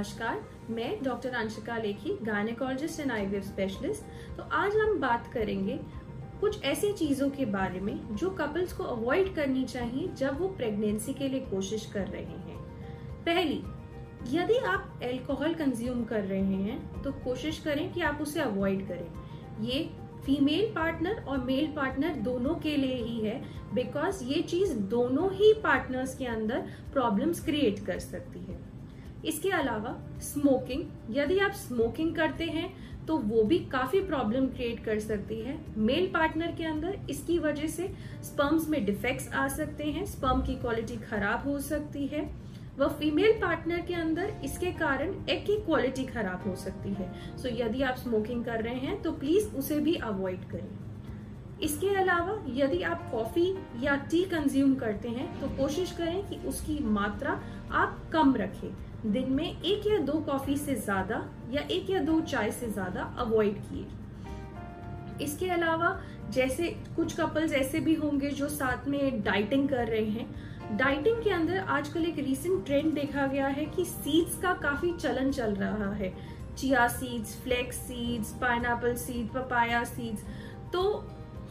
नमस्कार, मैं doctor Anshika Lekhi gynaecologist and IVF specialist तो आज हम बात करेंगे कुछ ऐसी चीज़ों के बारे में जो कपल्स को अवॉइड करनी चाहिए जब वो प्रेगनेंसी के लिए कोशिश कर रहे हैं। पहली, यदि आप एल्कोहल कंज्यूम कर रहे हैं तो कोशिश करें कि आप उसे अवॉइड करें। ये फीमेल पार्टनर और मेल पार्टनर दोनों के लिए ही है बिकॉज़ ये चीज़ दोनों ही पार्टनर्स के अंदर प्रॉब्लम्स क्रिएट कर सकती है। इसके अलावा स्मोकिंग यदि आप स्मोकिंग करते हैं तो वो भी काफ़ी प्रॉब्लम क्रिएट कर सकती है। मेल पार्टनर के अंदर इसकी वजह से स्पर्म्स में डिफेक्ट्स आ सकते हैं स्पर्म की क्वालिटी खराब हो सकती है। व फीमेल पार्टनर के अंदर इसके कारण एग की क्वालिटी खराब हो सकती है। सो so, यदि आप स्मोकिंग कर रहे हैं तो प्लीज़ उसे भी अवॉइड करें। इसके अलावा यदि आप कॉफ़ी या टी कंज्यूम करते हैं तो कोशिश करें कि उसकी मात्रा आप कम रखें। दिन में एक या दो कॉफ़ी से ज़्यादा या एक या दो चाय से ज़्यादा अवॉइड किए। इसके अलावा जैसे कुछ कपल्स ऐसे भी होंगे जो साथ में डाइटिंग कर रहे हैं। डाइटिंग के अंदर आजकल एक रीसेंट ट्रेंड देखा गया है कि सीड्स का काफ़ी चलन चल रहा है। Chia seeds flax seeds pineapple seed papaya seeds तो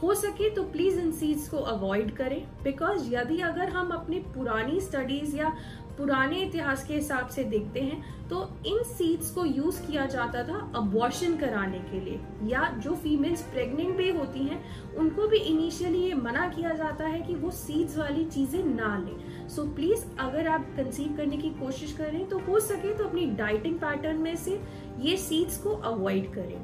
हो सके तो प्लीज़ इन सीड्स को अवॉइड करें बिकॉज़ यदि अगर हम अपनी पुरानी स्टडीज़ या पुराने इतिहास के हिसाब से देखते हैं तो इन सीड्स को यूज़ किया जाता था अबॉर्शन कराने के लिए या जो फीमेल्स प्रेग्नेंट भी होती हैं उनको भी इनिशियली ये मना किया जाता है कि वो सीड्स वाली चीज़ें ना लें। सो so, प्लीज़ अगर आप कंसीव करने की कोशिश करें तो हो सके तो अपनी डाइटिंग पैटर्न में से ये सीड्स को अवॉइड करें।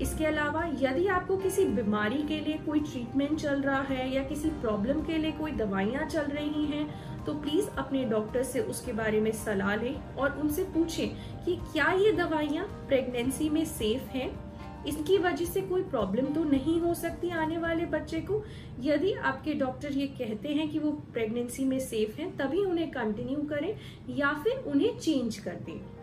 इसके अलावा, यदि आपको किसी बीमारी के लिए कोई ट्रीटमेंट चल रहा है या किसी प्रॉब्लम के लिए कोई दवाइयाँ चल रही हैं तो प्लीज़ अपने डॉक्टर से उसके बारे में सलाह लें और उनसे पूछें कि क्या ये दवाइयाँ प्रेगनेंसी में सेफ़ हैं। इसकी वजह से कोई प्रॉब्लम तो नहीं हो सकती आने वाले बच्चे को। यदि आपके डॉक्टर ये कहते हैं कि वो प्रेगनेंसी में सेफ़ हैं, तभी उन्हें कंटिन्यू करें या फिर उन्हें चेंज कर दें।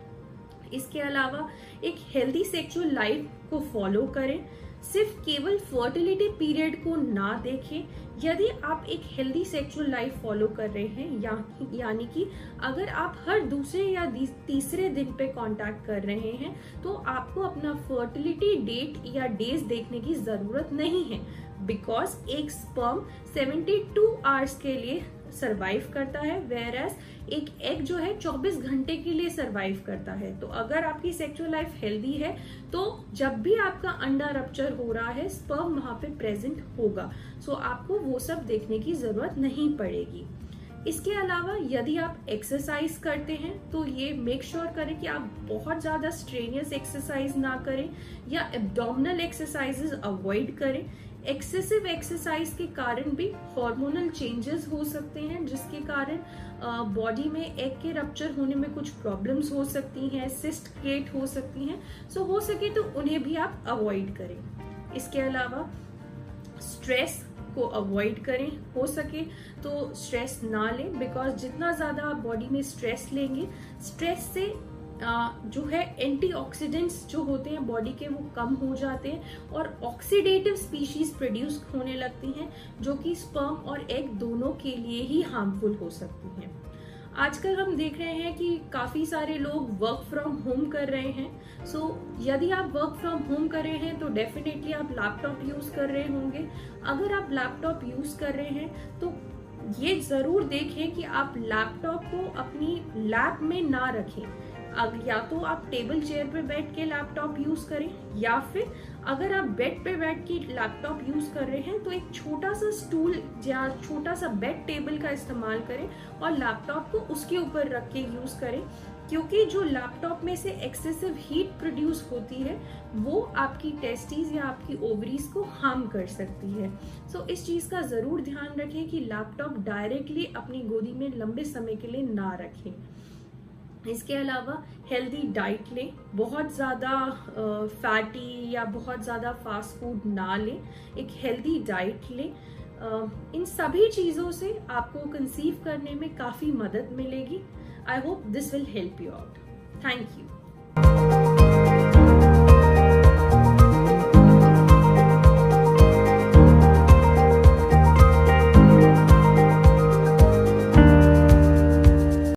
इसके अलावा एक हेल्दी सेक्सुअल लाइफ को फॉलो करें। सिर्फ़ केवल फर्टिलिटी पीरियड को ना देखें। यदि आप एक हेल्दी सेक्सुअल लाइफ फॉलो कर रहे हैं, या यानी कि अगर आप हर दूसरे या तीसरे दिन पे कांटेक्ट कर रहे हैं तो आपको अपना फर्टिलिटी डेट या डेज़ देखने की ज़रूरत नहीं है। बिकॉज़ एक स्पर्म 72 आवर्स के लिए सरवाइव करता है वेर एज एक एग जो है 24 घंटे के लिए सरवाइव करता है। तो अगर आपकी सेक्सुअल लाइफ हेल्दी है तो जब भी आपका अंडा रप्चर हो रहा है स्पर्म वहाँ पे प्रेजेंट होगा। सो so, आपको वो सब देखने की ज़रूरत नहीं पड़ेगी। इसके अलावा यदि आप एक्सरसाइज करते हैं तो ये मेक श्योर sure करें कि आप बहुत ज़्यादा स्ट्रेनियस एक्सरसाइज ना करें या एब्डोमिनल एक्सरसाइजेस अवॉइड करें। एक्सेसिव एक्सरसाइज के कारण भी हार्मोनल चेंजेस हो सकते हैं जिसके कारण बॉडी में एग के रप्चर होने में कुछ प्रॉब्लम्स हो सकती हैं सिस्ट क्रिएट हो सकती हैं। सो so, हो सके तो उन्हें भी आप अवॉइड करें। इसके अलावा स्ट्रेस को अवॉइड करें। हो सके तो स्ट्रेस ना लें बिकॉज़ जितना ज़्यादा आप बॉडी में स्ट्रेस लेंगे स्ट्रेस से जो है एंटीऑक्सीडेंट्स जो होते हैं बॉडी के वो कम हो जाते हैं और ऑक्सीडेटिव स्पीशीज प्रोड्यूस होने लगती हैं जो कि स्पर्म और एग दोनों के लिए ही हार्मफुल हो सकती हैं। आजकल हम देख रहे हैं कि काफ़ी सारे लोग वर्क फ्रॉम होम कर रहे हैं। सो so, यदि आप वर्क फ्रॉम होम कर रहे हैं तो डेफिनेटली आप लैपटॉप यूज़ कर रहे होंगे। अगर आप लैपटॉप यूज़ कर रहे हैं तो ये ज़रूर देखें कि आप लैपटॉप को अपनी लैब में ना रखें। या तो आप टेबल चेयर पे बैठ के लैपटॉप यूज़ करें या फिर अगर आप बेड पे बैठ के लैपटॉप यूज़ कर रहे हैं तो एक छोटा सा स्टूल या छोटा सा बेड टेबल का इस्तेमाल करें और लैपटॉप को उसके ऊपर रख के यूज़ करें। क्योंकि जो लैपटॉप में से एक्सेसिव हीट प्रोड्यूस होती है वो आपकी टेस्टीज या आपकी ओवरीज को हार्म कर सकती है। सो so, इस चीज़ का ज़रूर ध्यान रखें कि लैपटॉप डायरेक्टली अपनी गोदी में लंबे समय के लिए ना रखें। इसके अलावा हेल्दी डाइट लें, बहुत ज़्यादा फैटी या बहुत ज़्यादा फास्ट फ़ूड ना लें, एक हेल्दी डाइट लें। इन सभी चीज़ों से आपको कंसीव करने में काफ़ी मदद मिलेगी। I hope this will help you out thank you